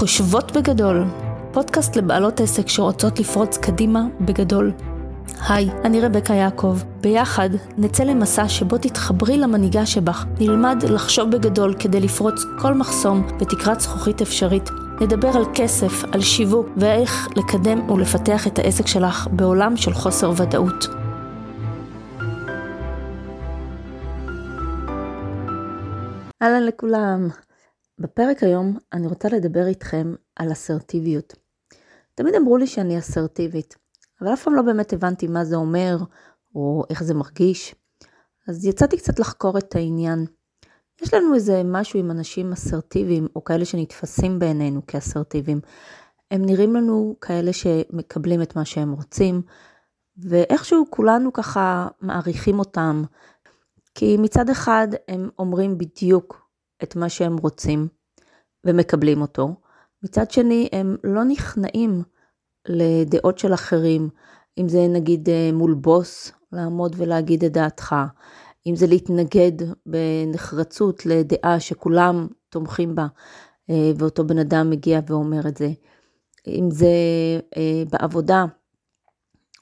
חושבות בגדול, פודקאסט לבעלות עסק שרוצות לפרוץ קדימה בגדול. היי, אני רבקה יעקב. ביחד נצא למסע שבו תתחברי למנהיגה שבך, נלמד לחשוב בגדול כדי לפרוץ כל מחסום בתקרת זכוכית אפשרית. נדבר על כסף, על שיווק ואיך לקדם ולפתח את העסק שלך בעולם של חוסר ודאות. אהלן לכולם. בפרק היום אני רוצה לדבר איתכם על אסרטיביות. תמיד אמרו לי שאני אסרטיבית, אבל אף פעם לא באמת הבנתי מה זה אומר, או איך זה מרגיש. אז יצאתי קצת לחקור את העניין. יש לנו איזה משהו עם אנשים אסרטיביים, או כאלה שנתפסים בעינינו כאסרטיביים. הם נראים לנו כאלה שמקבלים את מה שהם רוצים, ואיכשהו כולנו ככה מעריכים אותם, כי מצד אחד הם אומרים בדיוק את מה שהם רוצים ומקבלים אותו, מצד שני הם לא נכנעים לדעות של אחרים, אם זה נגיד אה, מול בוס, לעמוד ולהגיד את דעתך, אם זה להתנגד בנחרצות לדעה שכולם תומכים בה, אה, ואותו בן אדם מגיע ואומר את זה, אם זה אה, בעבודה,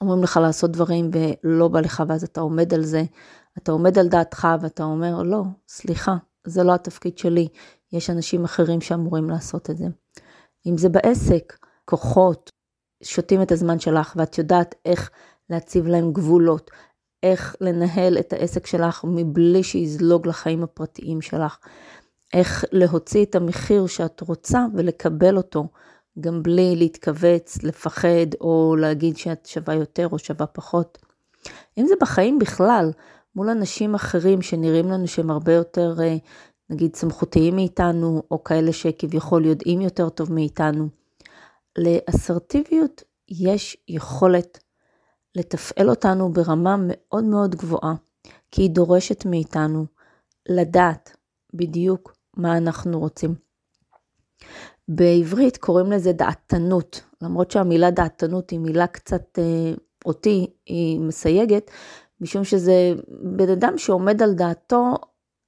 אומרים לך לעשות דברים ולא בא לך ואז אתה עומד על זה, אתה עומד על דעתך ואתה אומר, לא, סליחה, זה לא התפקיד שלי, יש אנשים אחרים שאמורים לעשות את זה. אם זה בעסק, כוחות שותים את הזמן שלך ואת יודעת איך להציב להם גבולות, איך לנהל את העסק שלך מבלי שיזלוג לחיים הפרטיים שלך, איך להוציא את המחיר שאת רוצה ולקבל אותו, גם בלי להתכווץ, לפחד או להגיד שאת שווה יותר או שווה פחות. אם זה בחיים בכלל, מול אנשים אחרים שנראים לנו שהם הרבה יותר, אה, נגיד, סמכותיים מאיתנו, או כאלה שכביכול יודעים יותר טוב מאיתנו. לאסרטיביות יש יכולת לתפעל אותנו ברמה מאוד מאוד גבוהה, כי היא דורשת מאיתנו לדעת בדיוק מה אנחנו רוצים. בעברית קוראים לזה דעתנות, למרות שהמילה דעתנות היא מילה קצת, אה, אותי, היא מסייגת, משום שזה בן אדם שעומד על דעתו,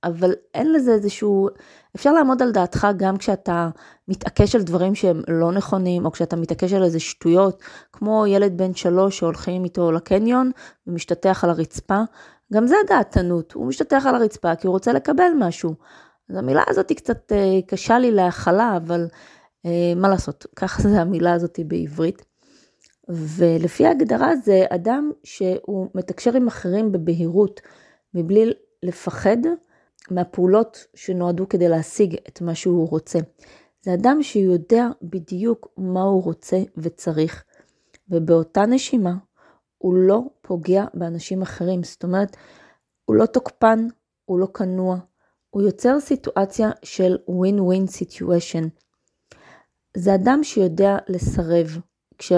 אבל אין לזה איזשהו, אפשר לעמוד על דעתך גם כשאתה מתעקש על דברים שהם לא נכונים, או כשאתה מתעקש על איזה שטויות, כמו ילד בן שלוש שהולכים איתו לקניון ומשתטח על הרצפה, גם זה דעתנות, הוא משתטח על הרצפה כי הוא רוצה לקבל משהו. אז המילה הזאת היא קצת אה, קשה לי להכלה, אבל אה, מה לעשות, ככה זה המילה הזאת בעברית. ולפי ההגדרה זה אדם שהוא מתקשר עם אחרים בבהירות, מבלי לפחד מהפעולות שנועדו כדי להשיג את מה שהוא רוצה. זה אדם שיודע בדיוק מה הוא רוצה וצריך, ובאותה נשימה הוא לא פוגע באנשים אחרים. זאת אומרת, הוא לא תוקפן, הוא לא כנוע, הוא יוצר סיטואציה של win-win situation. זה אדם שיודע לסרב. כש...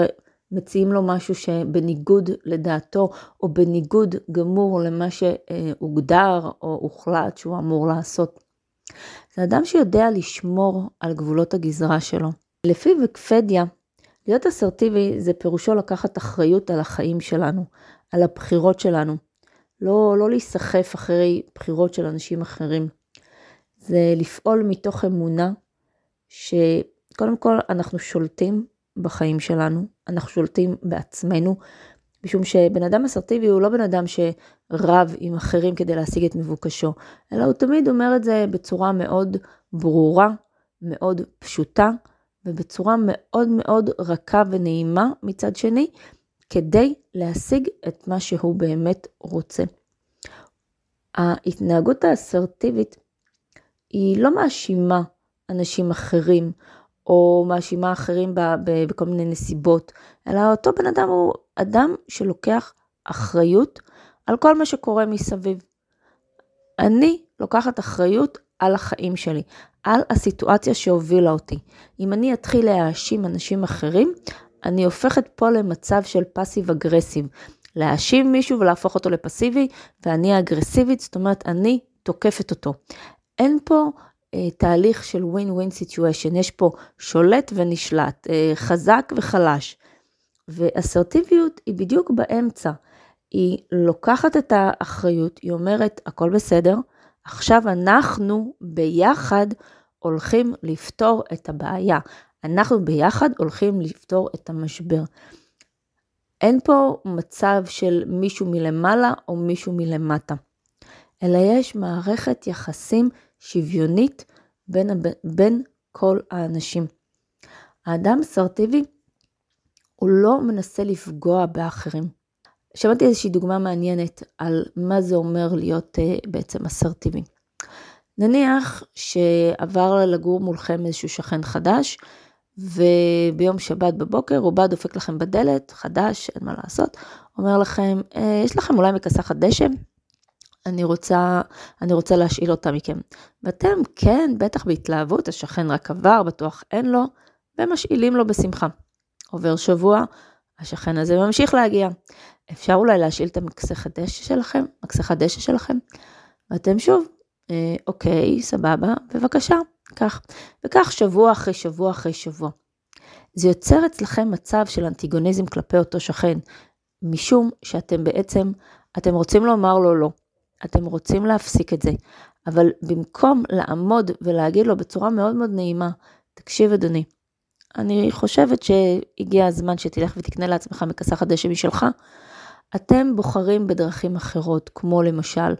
מציעים לו משהו שבניגוד לדעתו, או בניגוד גמור למה שהוגדר או הוחלט שהוא אמור לעשות. זה אדם שיודע לשמור על גבולות הגזרה שלו. לפי וקפדיה, להיות אסרטיבי זה פירושו לקחת אחריות על החיים שלנו, על הבחירות שלנו. לא, לא להיסחף אחרי בחירות של אנשים אחרים. זה לפעול מתוך אמונה שקודם כל אנחנו שולטים בחיים שלנו, אנחנו שולטים בעצמנו, משום שבן אדם אסרטיבי הוא לא בן אדם שרב עם אחרים כדי להשיג את מבוקשו, אלא הוא תמיד אומר את זה בצורה מאוד ברורה, מאוד פשוטה, ובצורה מאוד מאוד רכה ונעימה מצד שני, כדי להשיג את מה שהוא באמת רוצה. ההתנהגות האסרטיבית היא לא מאשימה אנשים אחרים, או מאשימה אחרים בכל מיני נסיבות, אלא אותו בן אדם הוא אדם שלוקח אחריות על כל מה שקורה מסביב. אני לוקחת אחריות על החיים שלי, על הסיטואציה שהובילה אותי. אם אני אתחיל להאשים אנשים אחרים, אני הופכת פה למצב של פאסיב אגרסיב. להאשים מישהו ולהפוך אותו לפסיבי, ואני האגרסיבית, זאת אומרת, אני תוקפת אותו. אין פה תהליך של win-win situation, יש פה שולט ונשלט, אה, חזק וחלש. ואסרטיביות היא בדיוק באמצע. היא לוקחת את האחריות, היא אומרת, הכל בסדר, עכשיו אנחנו ביחד הולכים לפתור את הבעיה. אנחנו ביחד הולכים לפתור את המשבר. אין פה מצב של מישהו מלמעלה או מישהו מלמטה, אלא יש מערכת יחסים שוויונית בין, בין כל האנשים. האדם אסרטיבי הוא לא מנסה לפגוע באחרים. שמעתי איזושהי דוגמה מעניינת על מה זה אומר להיות uh, בעצם אסרטיבי. נניח שעבר לגור מולכם איזשהו שכן חדש, וביום שבת בבוקר הוא בא דופק לכם בדלת, חדש, אין מה לעשות, אומר לכם, אה, יש לכם אולי מכסחת דשא? אני רוצה, אני רוצה להשאיל אותה מכם. ואתם, כן, בטח בהתלהבות, השכן רק עבר, בטוח אין לו, ומשאילים לו בשמחה. עובר שבוע, השכן הזה ממשיך להגיע. אפשר אולי להשאיל את המכסחת דשא שלכם, מכסחת דשא שלכם, ואתם שוב, אה, אוקיי, סבבה, בבקשה, כך. וכך שבוע אחרי שבוע אחרי שבוע. זה יוצר אצלכם מצב של אנטיגוניזם כלפי אותו שכן, משום שאתם בעצם, אתם רוצים לומר לו לא. אתם רוצים להפסיק את זה, אבל במקום לעמוד ולהגיד לו בצורה מאוד מאוד נעימה, תקשיב אדוני, אני חושבת שהגיע הזמן שתלך ותקנה לעצמך מכסחת דשא משלך. אתם בוחרים בדרכים אחרות, כמו למשל,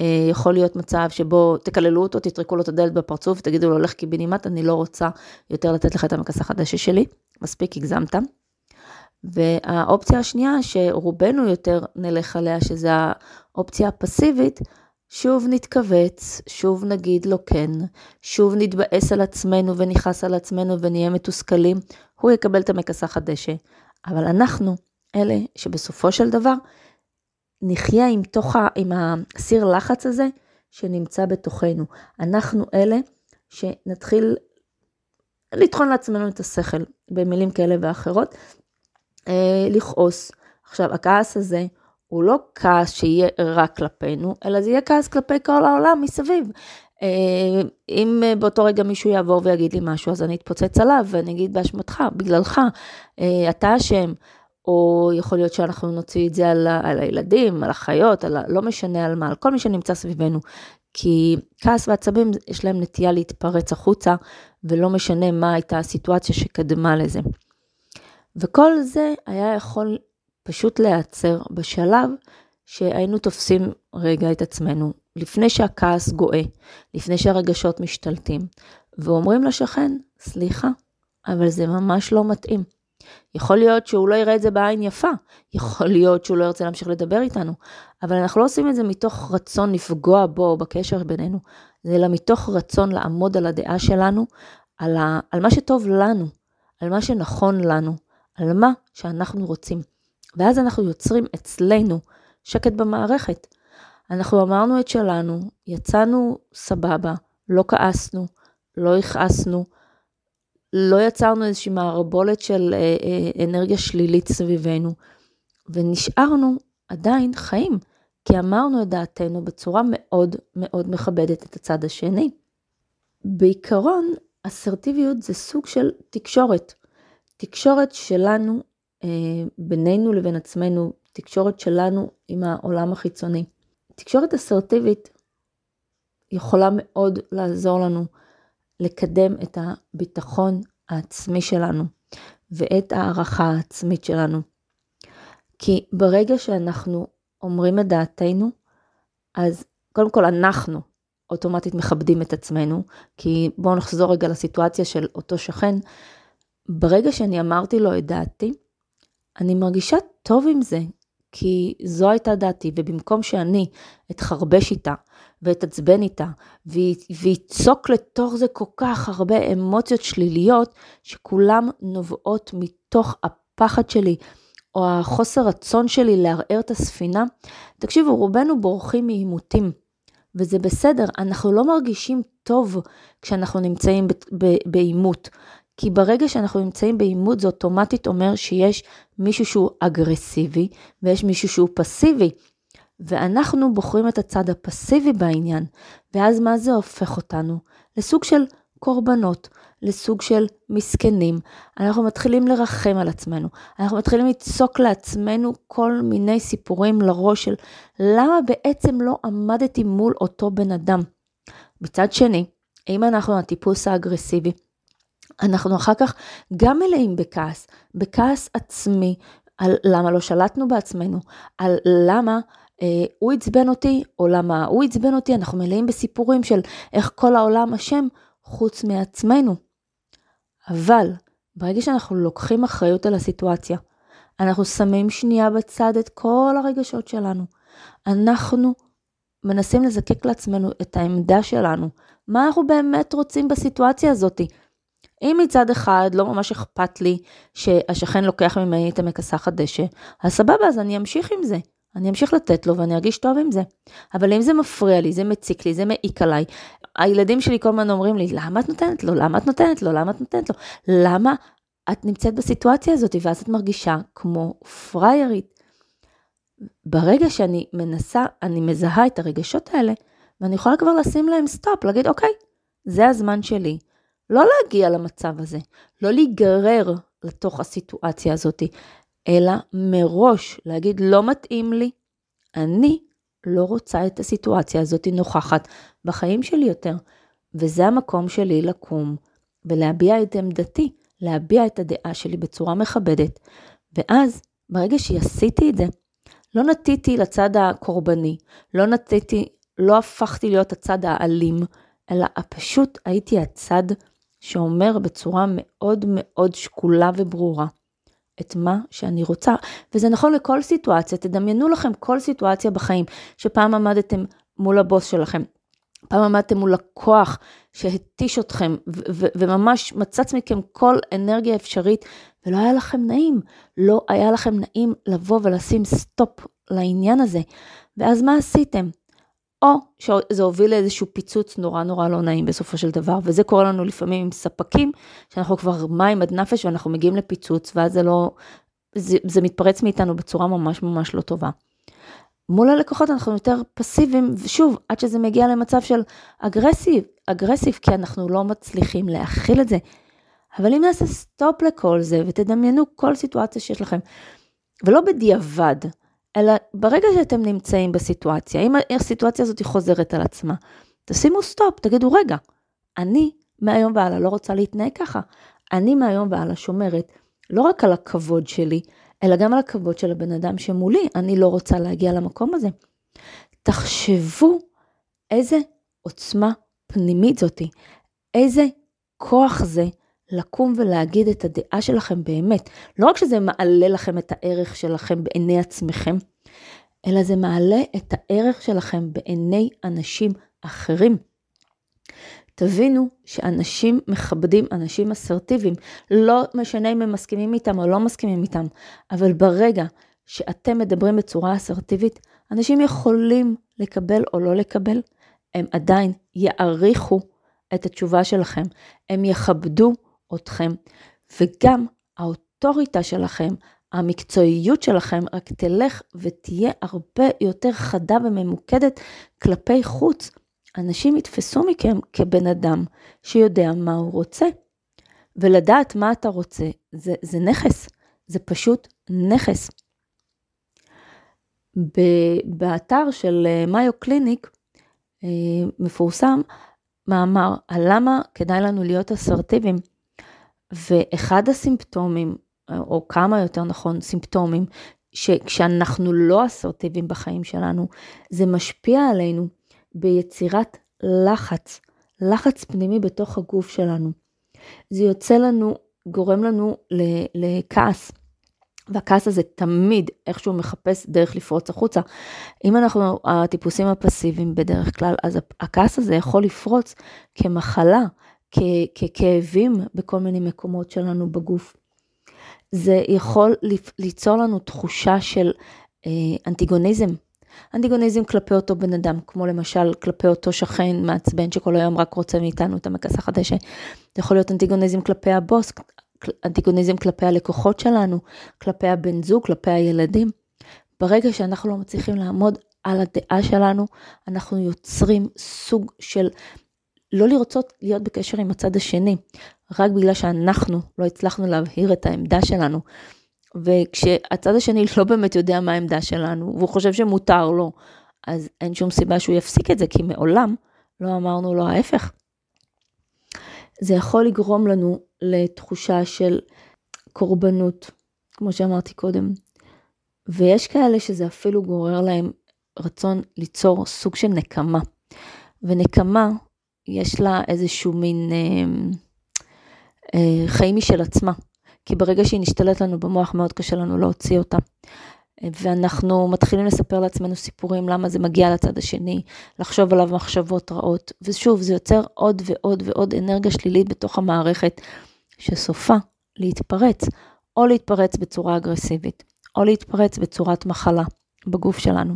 אה, יכול להיות מצב שבו תקללו אותו, תטרקו לו את הדלת בפרצוף ותגידו לו, לך קיבינימט, אני לא רוצה יותר לתת לך את המכסחת דשא שלי, מספיק הגזמת. והאופציה השנייה, שרובנו יותר נלך עליה, שזה האופציה הפסיבית, שוב נתכווץ, שוב נגיד לו כן, שוב נתבאס על עצמנו ונכעס על עצמנו ונהיה מתוסכלים, הוא יקבל את המכסחת דשא. אבל אנחנו, אלה שבסופו של דבר נחיה עם, תוך ה, עם הסיר לחץ הזה שנמצא בתוכנו. אנחנו אלה שנתחיל לטחון לעצמנו את השכל במילים כאלה ואחרות, אה, לכעוס. עכשיו, הכעס הזה הוא לא כעס שיהיה רק כלפינו, אלא זה יהיה כעס כלפי כל העולם מסביב. אה, אם באותו רגע מישהו יעבור ויגיד לי משהו, אז אני אתפוצץ עליו ואני אגיד באשמתך, בגללך, אה, אתה אשם. או יכול להיות שאנחנו נוציא את זה על, על הילדים, על החיות, על, לא משנה על מה, על כל מי שנמצא סביבנו. כי כעס ועצבים יש להם נטייה להתפרץ החוצה, ולא משנה מה הייתה הסיטואציה שקדמה לזה. וכל זה היה יכול פשוט להיעצר בשלב שהיינו תופסים רגע את עצמנו, לפני שהכעס גואה, לפני שהרגשות משתלטים, ואומרים לשכן, סליחה, אבל זה ממש לא מתאים. יכול להיות שהוא לא יראה את זה בעין יפה, יכול להיות שהוא לא ירצה להמשיך לדבר איתנו, אבל אנחנו לא עושים את זה מתוך רצון לפגוע בו בקשר בינינו, אלא מתוך רצון לעמוד על הדעה שלנו, על, ה, על מה שטוב לנו, על מה שנכון לנו, על מה שאנחנו רוצים. ואז אנחנו יוצרים אצלנו שקט במערכת. אנחנו אמרנו את שלנו, יצאנו סבבה, לא כעסנו, לא הכעסנו, לא יצרנו איזושהי מערבולת של אה, אה, אנרגיה שלילית סביבנו, ונשארנו עדיין חיים, כי אמרנו את דעתנו בצורה מאוד מאוד מכבדת את הצד השני. בעיקרון, אסרטיביות זה סוג של תקשורת. תקשורת שלנו אה, בינינו לבין עצמנו, תקשורת שלנו עם העולם החיצוני. תקשורת אסרטיבית יכולה מאוד לעזור לנו לקדם את הביטחון העצמי שלנו ואת הערכה העצמית שלנו. כי ברגע שאנחנו אומרים את דעתנו, אז קודם כל אנחנו אוטומטית מכבדים את עצמנו, כי בואו נחזור רגע לסיטואציה של אותו שכן. ברגע שאני אמרתי לו את דעתי, אני מרגישה טוב עם זה, כי זו הייתה דעתי, ובמקום שאני אתחרבש איתה ואתעצבן איתה, ויצוק לתוך זה כל כך הרבה אמוציות שליליות, שכולם נובעות מתוך הפחד שלי, או החוסר רצון שלי לערער את הספינה, תקשיבו, רובנו בורחים מעימותים, וזה בסדר, אנחנו לא מרגישים טוב כשאנחנו נמצאים בעימות. כי ברגע שאנחנו נמצאים בעימות זה אוטומטית אומר שיש מישהו שהוא אגרסיבי ויש מישהו שהוא פסיבי. ואנחנו בוחרים את הצד הפסיבי בעניין, ואז מה זה הופך אותנו? לסוג של קורבנות, לסוג של מסכנים. אנחנו מתחילים לרחם על עצמנו, אנחנו מתחילים לצעוק לעצמנו כל מיני סיפורים לראש של למה בעצם לא עמדתי מול אותו בן אדם. מצד שני, אם אנחנו הטיפוס האגרסיבי, אנחנו אחר כך גם מלאים בכעס, בכעס עצמי, על למה לא שלטנו בעצמנו, על למה אה, הוא עצבן אותי, או למה הוא עצבן אותי, אנחנו מלאים בסיפורים של איך כל העולם אשם חוץ מעצמנו. אבל ברגע שאנחנו לוקחים אחריות על הסיטואציה, אנחנו שמים שנייה בצד את כל הרגשות שלנו. אנחנו מנסים לזקק לעצמנו את העמדה שלנו. מה אנחנו באמת רוצים בסיטואציה הזאת? אם מצד אחד לא ממש אכפת לי שהשכן לוקח ממני את המכסחת דשא, אז סבבה, אז אני אמשיך עם זה. אני אמשיך לתת לו ואני ארגיש טוב עם זה. אבל אם זה מפריע לי, זה מציק לי, זה מעיק עליי, הילדים שלי כל הזמן אומרים לי, למה את נותנת לו? למה את נותנת לו? למה את נותנת לו? למה את נמצאת בסיטואציה הזאת? ואז את מרגישה כמו פריירית. ברגע שאני מנסה, אני מזהה את הרגשות האלה, ואני יכולה כבר לשים להם סטופ, להגיד, אוקיי, זה הזמן שלי. לא להגיע למצב הזה, לא להיגרר לתוך הסיטואציה הזאת, אלא מראש להגיד, לא מתאים לי, אני לא רוצה את הסיטואציה הזאת נוכחת בחיים שלי יותר. וזה המקום שלי לקום ולהביע את עמדתי, להביע את הדעה שלי בצורה מכבדת. ואז, ברגע שעשיתי את זה, לא נטיתי לצד הקורבני, לא נטיתי, לא הפכתי להיות הצד האלים, אלא פשוט הייתי הצד שאומר בצורה מאוד מאוד שקולה וברורה את מה שאני רוצה. וזה נכון לכל סיטואציה, תדמיינו לכם כל סיטואציה בחיים, שפעם עמדתם מול הבוס שלכם, פעם עמדתם מול לקוח שהתיש אתכם וממש מצץ מכם כל אנרגיה אפשרית ולא היה לכם נעים, לא היה לכם נעים לבוא ולשים סטופ לעניין הזה. ואז מה עשיתם? או שזה הוביל לאיזשהו פיצוץ נורא נורא לא נעים בסופו של דבר, וזה קורה לנו לפעמים עם ספקים, שאנחנו כבר מים עד נפש ואנחנו מגיעים לפיצוץ, ואז זה לא, זה, זה מתפרץ מאיתנו בצורה ממש ממש לא טובה. מול הלקוחות אנחנו יותר פסיביים, ושוב, עד שזה מגיע למצב של אגרסיב, אגרסיב, כי אנחנו לא מצליחים להכיל את זה. אבל אם נעשה סטופ לכל זה, ותדמיינו כל סיטואציה שיש לכם, ולא בדיעבד, אלא ברגע שאתם נמצאים בסיטואציה, אם הסיטואציה הזאת חוזרת על עצמה, תשימו סטופ, תגידו, רגע, אני מהיום והלאה לא רוצה להתנהג ככה. אני מהיום והלאה שומרת לא רק על הכבוד שלי, אלא גם על הכבוד של הבן אדם שמולי. אני לא רוצה להגיע למקום הזה. תחשבו איזה עוצמה פנימית זאתי, איזה כוח זה לקום ולהגיד את הדעה שלכם באמת. לא רק שזה מעלה לכם את הערך שלכם בעיני עצמכם, אלא זה מעלה את הערך שלכם בעיני אנשים אחרים. תבינו שאנשים מכבדים אנשים אסרטיביים, לא משנה אם הם מסכימים איתם או לא מסכימים איתם, אבל ברגע שאתם מדברים בצורה אסרטיבית, אנשים יכולים לקבל או לא לקבל, הם עדיין יעריכו את התשובה שלכם, הם יכבדו אתכם, וגם האוטוריטה שלכם, המקצועיות שלכם רק תלך ותהיה הרבה יותר חדה וממוקדת כלפי חוץ. אנשים יתפסו מכם כבן אדם שיודע מה הוא רוצה. ולדעת מה אתה רוצה, זה, זה נכס, זה פשוט נכס. באתר של מאיו קליניק אה, מפורסם מאמר על למה כדאי לנו להיות אסרטיביים. ואחד הסימפטומים, או כמה יותר נכון סימפטומים, שכשאנחנו לא אסרטיביים בחיים שלנו, זה משפיע עלינו ביצירת לחץ, לחץ פנימי בתוך הגוף שלנו. זה יוצא לנו, גורם לנו לכעס. והכעס הזה תמיד איכשהו מחפש דרך לפרוץ החוצה. אם אנחנו הטיפוסים הפסיביים בדרך כלל, אז הכעס הזה יכול לפרוץ כמחלה, ככאבים בכל מיני מקומות שלנו בגוף. זה יכול ליצור לנו תחושה של אה, אנטיגוניזם. אנטיגוניזם כלפי אותו בן אדם, כמו למשל כלפי אותו שכן מעצבן שכל היום רק רוצה מאיתנו את המכס החדש. זה יכול להיות אנטיגוניזם כלפי הבוס, אנטיגוניזם כלפי הלקוחות שלנו, כלפי הבן זוג, כלפי הילדים. ברגע שאנחנו לא מצליחים לעמוד על הדעה שלנו, אנחנו יוצרים סוג של לא לרצות להיות בקשר עם הצד השני, רק בגלל שאנחנו לא הצלחנו להבהיר את העמדה שלנו. וכשהצד השני לא באמת יודע מה העמדה שלנו, והוא חושב שמותר לו, אז אין שום סיבה שהוא יפסיק את זה, כי מעולם לא אמרנו לו ההפך. זה יכול לגרום לנו לתחושה של קורבנות, כמו שאמרתי קודם, ויש כאלה שזה אפילו גורר להם רצון ליצור סוג של נקמה. ונקמה, יש לה איזשהו מין אה, אה, חיים משל עצמה. כי ברגע שהיא נשתלט לנו במוח, מאוד קשה לנו להוציא אותה. ואנחנו מתחילים לספר לעצמנו סיפורים למה זה מגיע לצד השני, לחשוב עליו מחשבות רעות, ושוב, זה יוצר עוד ועוד ועוד אנרגיה שלילית בתוך המערכת, שסופה להתפרץ, או להתפרץ בצורה אגרסיבית, או להתפרץ בצורת מחלה בגוף שלנו.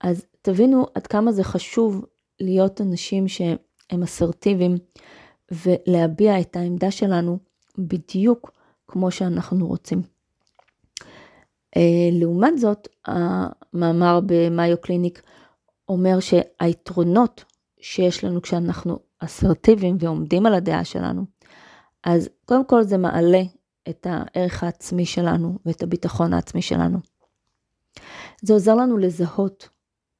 אז תבינו עד כמה זה חשוב להיות אנשים שהם אסרטיביים ולהביע את העמדה שלנו בדיוק כמו שאנחנו רוצים. אה, לעומת זאת, המאמר במיו קליניק אומר שהיתרונות שיש לנו כשאנחנו אסרטיביים ועומדים על הדעה שלנו, אז קודם כל זה מעלה את הערך העצמי שלנו ואת הביטחון העצמי שלנו. זה עוזר לנו לזהות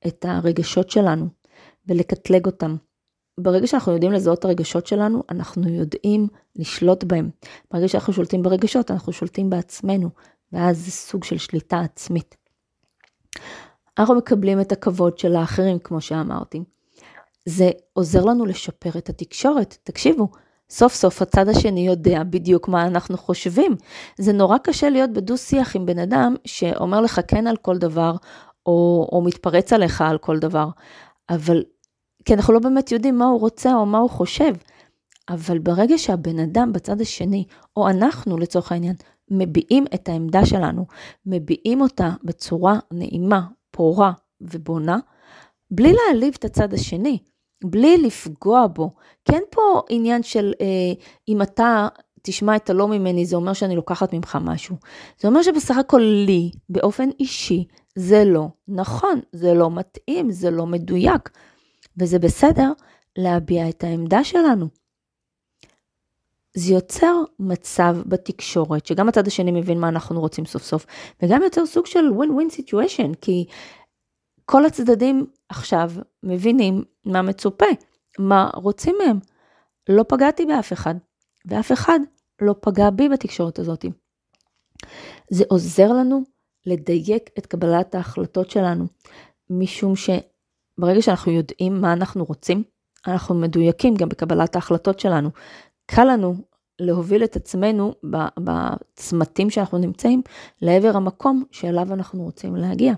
את הרגשות שלנו ולקטלג אותם. ברגע שאנחנו יודעים לזהות את הרגשות שלנו, אנחנו יודעים לשלוט בהם. ברגע שאנחנו שולטים ברגשות, אנחנו שולטים בעצמנו, ואז זה סוג של שליטה עצמית. אנחנו מקבלים את הכבוד של האחרים, כמו שאמרתי. זה עוזר לנו לשפר את התקשורת. תקשיבו, סוף סוף הצד השני יודע בדיוק מה אנחנו חושבים. זה נורא קשה להיות בדו-שיח עם בן אדם שאומר לך כן על כל דבר, או, או מתפרץ עליך על כל דבר. אבל, כי אנחנו לא באמת יודעים מה הוא רוצה או מה הוא חושב. אבל ברגע שהבן אדם בצד השני, או אנחנו לצורך העניין, מביעים את העמדה שלנו, מביעים אותה בצורה נעימה, פורה ובונה, בלי להעליב את הצד השני, בלי לפגוע בו. כן פה עניין של אה, אם אתה תשמע את הלא ממני, זה אומר שאני לוקחת ממך משהו. זה אומר שבסך הכל לי, באופן אישי, זה לא נכון, זה לא מתאים, זה לא מדויק. וזה בסדר להביע את העמדה שלנו. זה יוצר מצב בתקשורת, שגם הצד השני מבין מה אנחנו רוצים סוף סוף, וגם יוצר סוג של win-win situation, כי כל הצדדים עכשיו מבינים מה מצופה, מה רוצים מהם. לא פגעתי באף אחד, ואף אחד לא פגע בי בתקשורת הזאת. זה עוזר לנו לדייק את קבלת ההחלטות שלנו, משום שברגע שאנחנו יודעים מה אנחנו רוצים, אנחנו מדויקים גם בקבלת ההחלטות שלנו, קל לנו להוביל את עצמנו בצמתים שאנחנו נמצאים לעבר המקום שאליו אנחנו רוצים להגיע.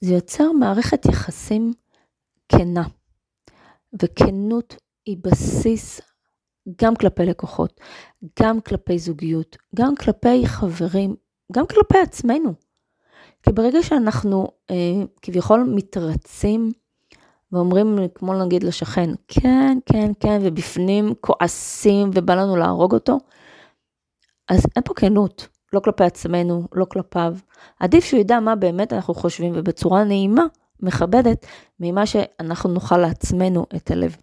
זה יוצר מערכת יחסים כנה, וכנות היא בסיס גם כלפי לקוחות, גם כלפי זוגיות, גם כלפי חברים, גם כלפי עצמנו. כי ברגע שאנחנו אה, כביכול מתרצים ואומרים, כמו נגיד לשכן, כן, כן, כן, ובפנים כועסים ובא לנו להרוג אותו, אז אין פה כנות, לא כלפי עצמנו, לא כלפיו. עדיף שהוא ידע מה באמת אנחנו חושבים, ובצורה נעימה, מכבדת, ממה שאנחנו נוכל לעצמנו את הלב.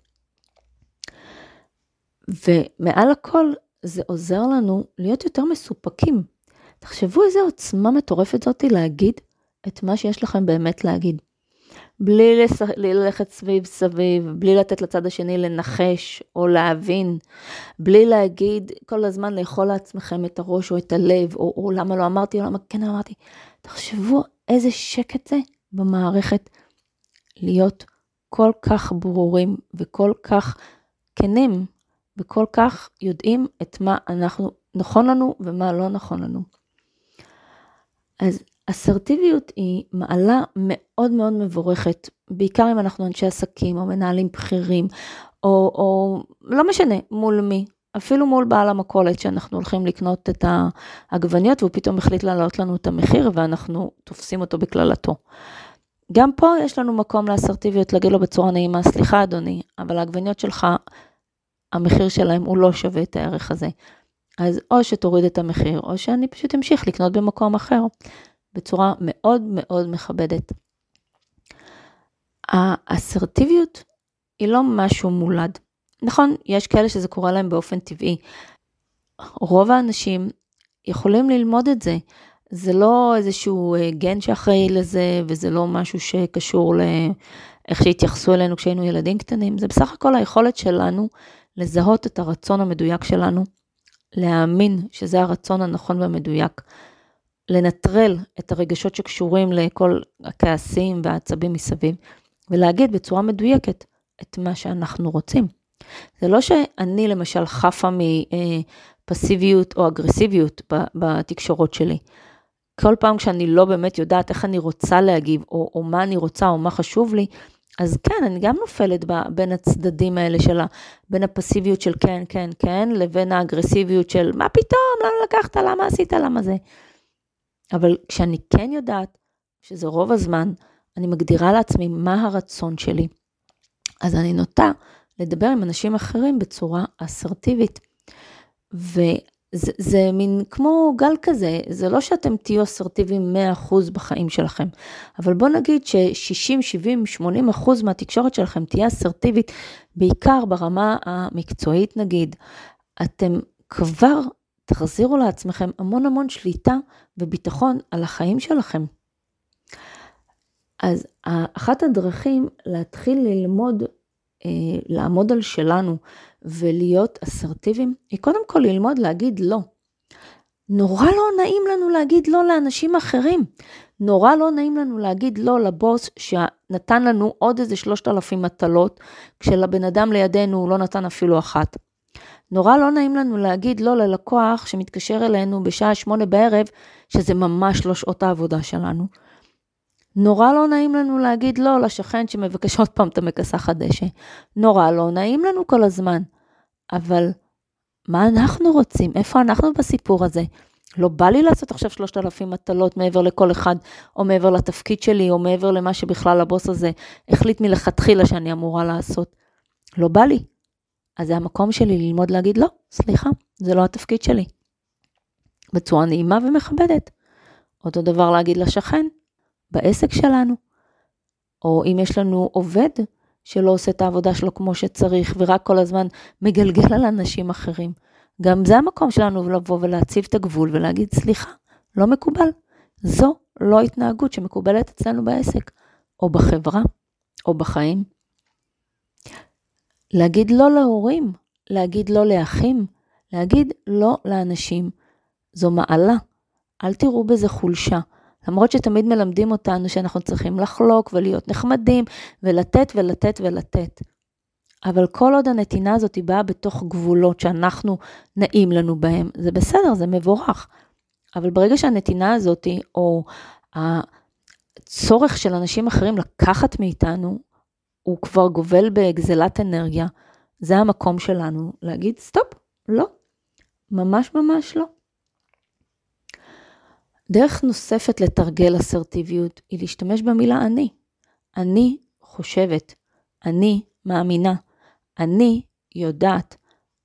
ומעל הכל, זה עוזר לנו להיות יותר מסופקים. תחשבו איזה עוצמה מטורפת זאתי להגיד את מה שיש לכם באמת להגיד. בלי ללכת סביב סביב, בלי לתת לצד השני לנחש או להבין, בלי להגיד כל הזמן לאכול לעצמכם את הראש או את הלב, או, או למה לא אמרתי או למה כן אמרתי. תחשבו איזה שקט זה במערכת להיות כל כך ברורים וכל כך כנים וכל כך יודעים את מה אנחנו, נכון לנו ומה לא נכון לנו. אז אסרטיביות היא מעלה מאוד מאוד מבורכת, בעיקר אם אנחנו אנשי עסקים או מנהלים בכירים, או, או לא משנה מול מי, אפילו מול בעל המכולת שאנחנו הולכים לקנות את העגבניות והוא פתאום החליט להעלות לנו את המחיר ואנחנו תופסים אותו בקללתו. גם פה יש לנו מקום לאסרטיביות, להגיד לו בצורה נעימה, סליחה אדוני, אבל העגבניות שלך, המחיר שלהם הוא לא שווה את הערך הזה. אז או שתוריד את המחיר, או שאני פשוט אמשיך לקנות במקום אחר. בצורה מאוד מאוד מכבדת. האסרטיביות היא לא משהו מולד. נכון, יש כאלה שזה קורה להם באופן טבעי. רוב האנשים יכולים ללמוד את זה. זה לא איזשהו אה, גן שאחראי לזה, וזה לא משהו שקשור לאיך שהתייחסו אלינו כשהיינו ילדים קטנים, זה בסך הכל היכולת שלנו לזהות את הרצון המדויק שלנו, להאמין שזה הרצון הנכון והמדויק, לנטרל את הרגשות שקשורים לכל הכעסים והעצבים מסביב, ולהגיד בצורה מדויקת את מה שאנחנו רוצים. זה לא שאני למשל חפה מפסיביות או אגרסיביות בתקשורות שלי. כל פעם כשאני לא באמת יודעת איך אני רוצה להגיב, או, או מה אני רוצה, או מה חשוב לי, אז כן, אני גם נופלת בין הצדדים האלה של ה... בין הפסיביות של כן, כן, כן, לבין האגרסיביות של מה פתאום, למה לקחת, למה עשית, למה זה. אבל כשאני כן יודעת, שזה רוב הזמן, אני מגדירה לעצמי מה הרצון שלי, אז אני נוטה לדבר עם אנשים אחרים בצורה אסרטיבית. זה מין כמו גל כזה, זה לא שאתם תהיו אסרטיביים 100% בחיים שלכם, אבל בוא נגיד ש-60, 70, 80% מהתקשורת שלכם תהיה אסרטיבית, בעיקר ברמה המקצועית נגיד. אתם כבר תחזירו לעצמכם המון המון שליטה וביטחון על החיים שלכם. אז אחת הדרכים להתחיל ללמוד, אה, לעמוד על שלנו ולהיות אסרטיביים, היא קודם כל ללמוד להגיד לא. נורא לא נעים לנו להגיד לא לאנשים אחרים. נורא לא נעים לנו להגיד לא לבוס שנתן לנו עוד איזה 3,000 מטלות, כשלבן אדם לידינו הוא לא נתן אפילו אחת. נורא לא נעים לנו להגיד לא ללקוח שמתקשר אלינו בשעה שמונה בערב, שזה ממש לא שעות העבודה שלנו. נורא לא נעים לנו להגיד לא לשכן שמבקש עוד פעם את המכסחת דשא. נורא לא נעים לנו כל הזמן. אבל מה אנחנו רוצים? איפה אנחנו בסיפור הזה? לא בא לי לעשות עכשיו 3,000 מטלות מעבר לכל אחד, או מעבר לתפקיד שלי, או מעבר למה שבכלל הבוס הזה החליט מלכתחילה שאני אמורה לעשות. לא בא לי. אז זה המקום שלי ללמוד להגיד לא, סליחה, זה לא התפקיד שלי. בצורה נעימה ומכבדת. אותו דבר להגיד לשכן, בעסק שלנו. או אם יש לנו עובד שלא עושה את העבודה שלו כמו שצריך ורק כל הזמן מגלגל על אנשים אחרים. גם זה המקום שלנו לבוא ולהציב את הגבול ולהגיד, סליחה, לא מקובל. זו לא התנהגות שמקובלת אצלנו בעסק, או בחברה, או בחיים. להגיד לא להורים, להגיד לא לאחים, להגיד לא לאנשים. זו מעלה. אל תראו בזה חולשה. למרות שתמיד מלמדים אותנו שאנחנו צריכים לחלוק ולהיות נחמדים ולתת ולתת ולתת. אבל כל עוד הנתינה הזאת היא באה בתוך גבולות שאנחנו נעים לנו בהם, זה בסדר, זה מבורך. אבל ברגע שהנתינה הזאת, או הצורך של אנשים אחרים לקחת מאיתנו, הוא כבר גובל בגזלת אנרגיה, זה המקום שלנו להגיד סטופ, לא, ממש ממש לא. דרך נוספת לתרגל אסרטיביות היא להשתמש במילה אני. אני חושבת, אני מאמינה, אני יודעת,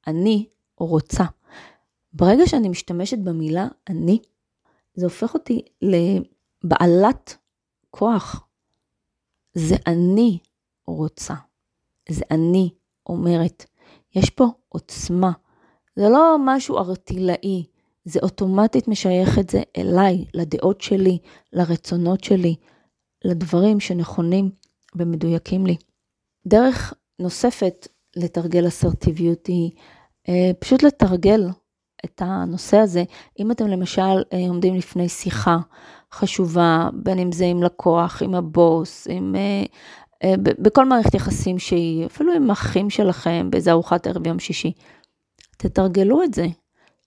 אני רוצה. ברגע שאני משתמשת במילה אני, זה הופך אותי לבעלת כוח. זה אני רוצה. זה אני אומרת. יש פה עוצמה. זה לא משהו ארטילאי, זה אוטומטית משייך את זה אליי, לדעות שלי, לרצונות שלי, לדברים שנכונים ומדויקים לי. דרך נוספת לתרגל אסרטיביות היא אה, פשוט לתרגל את הנושא הזה. אם אתם למשל אה, עומדים לפני שיחה חשובה, בין אם זה עם לקוח, עם הבוס, עם, אה, אה, בכל מערכת יחסים שהיא, אפילו עם אחים שלכם באיזה ארוחת ערב יום שישי, תתרגלו את זה.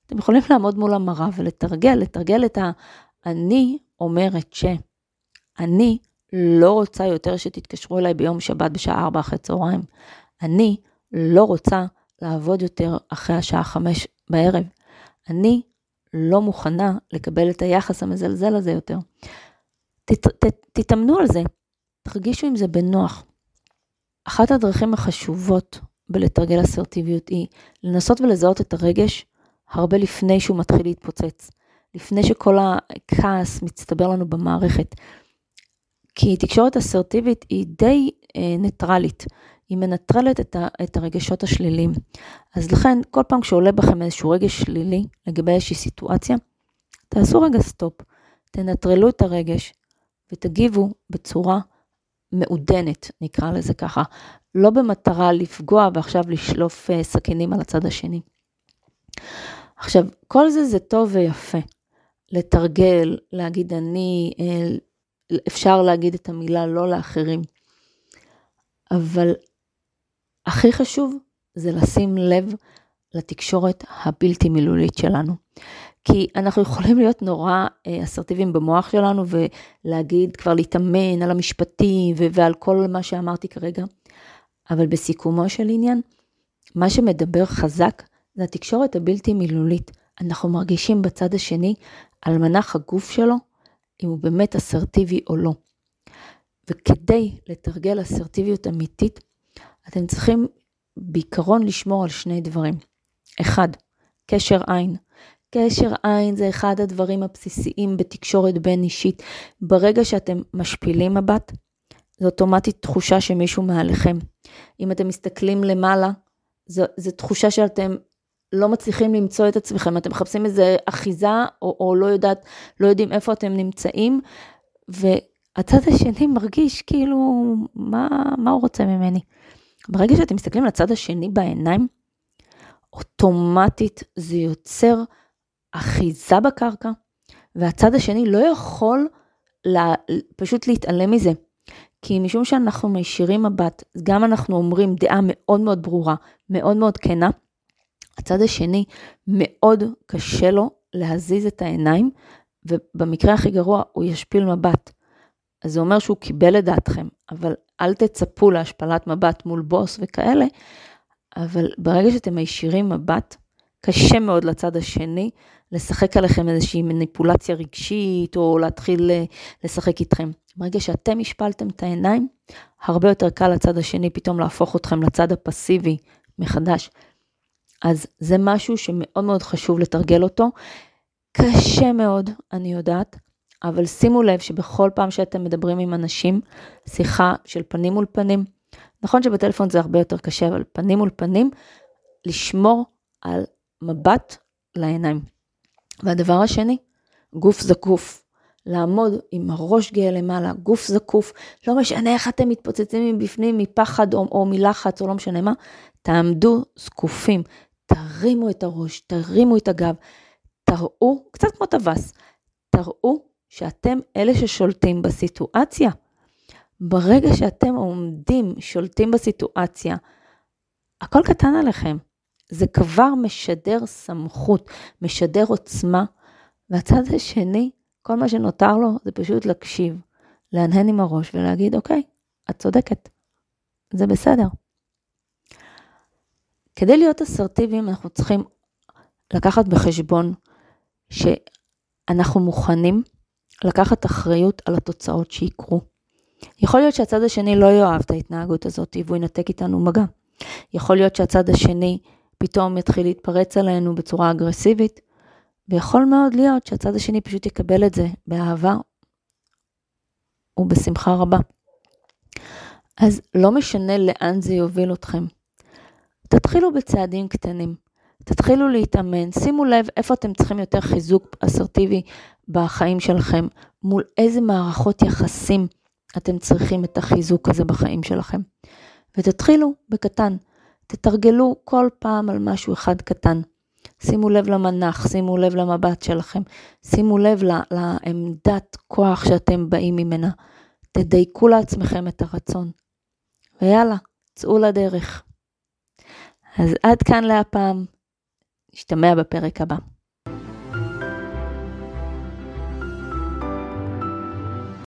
אתם יכולים לעמוד מול המראה ולתרגל, לתרגל את ה"אני אומרת ש". אני לא רוצה יותר שתתקשרו אליי ביום שבת בשעה 4 אחרי צהריים. אני לא רוצה לעבוד יותר אחרי השעה 5 בערב. אני לא מוכנה לקבל את היחס המזלזל הזה יותר. תת, ת, תתאמנו על זה, תרגישו עם זה בנוח. אחת הדרכים החשובות בלתרגל אסרטיביות היא לנסות ולזהות את הרגש הרבה לפני שהוא מתחיל להתפוצץ, לפני שכל הכעס מצטבר לנו במערכת. כי תקשורת אסרטיבית היא די אה, ניטרלית, היא מנטרלת את, ה, את הרגשות השליליים. אז לכן, כל פעם כשעולה בכם איזשהו רגש שלילי לגבי איזושהי סיטואציה, תעשו רגע סטופ, תנטרלו את הרגש ותגיבו בצורה מעודנת, נקרא לזה ככה, לא במטרה לפגוע ועכשיו לשלוף אה, סכינים על הצד השני. עכשיו, כל זה זה טוב ויפה. לתרגל, להגיד אני, אה, אפשר להגיד את המילה לא לאחרים. אבל הכי חשוב זה לשים לב לתקשורת הבלתי מילולית שלנו. כי אנחנו יכולים להיות נורא אה, אסרטיביים במוח שלנו ולהגיד, כבר להתאמן על המשפטים ועל כל מה שאמרתי כרגע, אבל בסיכומו של עניין, מה שמדבר חזק זה התקשורת הבלתי מילולית. אנחנו מרגישים בצד השני על מנח הגוף שלו, אם הוא באמת אסרטיבי או לא. וכדי לתרגל אסרטיביות אמיתית, אתם צריכים בעיקרון לשמור על שני דברים. אחד, קשר עין. קשר עין זה אחד הדברים הבסיסיים בתקשורת בין אישית. ברגע שאתם משפילים מבט, זו אוטומטית תחושה שמישהו מעליכם. אם אתם מסתכלים למעלה, זו, זו תחושה שאתם לא מצליחים למצוא את עצמכם, אתם מחפשים איזה אחיזה, או, או לא יודעת, לא יודעים איפה אתם נמצאים, והצד השני מרגיש כאילו, מה, מה הוא רוצה ממני? ברגע שאתם מסתכלים לצד השני בעיניים, אוטומטית זה יוצר אחיזה בקרקע, והצד השני לא יכול לה, פשוט להתעלם מזה. כי משום שאנחנו מישירים מבט, גם אנחנו אומרים דעה מאוד מאוד ברורה, מאוד מאוד כנה, הצד השני מאוד קשה לו להזיז את העיניים, ובמקרה הכי גרוע הוא ישפיל מבט. אז זה אומר שהוא קיבל את דעתכם, אבל אל תצפו להשפלת מבט מול בוס וכאלה, אבל ברגע שאתם מישירים מבט, קשה מאוד לצד השני לשחק עליכם איזושהי מניפולציה רגשית, או להתחיל אה, לשחק איתכם. ברגע שאתם השפלתם את העיניים, הרבה יותר קל לצד השני פתאום להפוך אתכם לצד הפסיבי מחדש. אז זה משהו שמאוד מאוד חשוב לתרגל אותו. קשה מאוד, אני יודעת, אבל שימו לב שבכל פעם שאתם מדברים עם אנשים, שיחה של פנים מול פנים, נכון שבטלפון זה הרבה יותר קשה, אבל פנים מול פנים, לשמור על מבט לעיניים. והדבר השני, גוף זקוף. לעמוד עם הראש גאה למעלה, גוף זקוף, לא משנה איך אתם מתפוצצים מבפנים, מפחד או, או מלחץ או לא משנה מה, תעמדו זקופים, תרימו את הראש, תרימו את הגב, תראו, קצת כמו טווס, תראו שאתם אלה ששולטים בסיטואציה. ברגע שאתם עומדים, שולטים בסיטואציה, הכל קטן עליכם. זה כבר משדר סמכות, משדר עוצמה, והצד השני, כל מה שנותר לו זה פשוט להקשיב, להנהן עם הראש ולהגיד, אוקיי, את צודקת, זה בסדר. כדי להיות אסרטיביים אנחנו צריכים לקחת בחשבון שאנחנו מוכנים לקחת אחריות על התוצאות שיקרו. יכול להיות שהצד השני לא יאהב את ההתנהגות הזאת והוא ינתק איתנו מגע. יכול להיות שהצד השני פתאום יתחיל להתפרץ עלינו בצורה אגרסיבית, ויכול מאוד להיות שהצד השני פשוט יקבל את זה באהבה ובשמחה רבה. אז לא משנה לאן זה יוביל אתכם. תתחילו בצעדים קטנים. תתחילו להתאמן, שימו לב איפה אתם צריכים יותר חיזוק אסרטיבי בחיים שלכם, מול איזה מערכות יחסים אתם צריכים את החיזוק הזה בחיים שלכם. ותתחילו בקטן, תתרגלו כל פעם על משהו אחד קטן. שימו לב למנח, שימו לב למבט שלכם, שימו לב לעמדת כוח שאתם באים ממנה. תדייקו לעצמכם את הרצון. ויאללה, צאו לדרך. אז עד כאן להפעם, נשתמע בפרק הבא.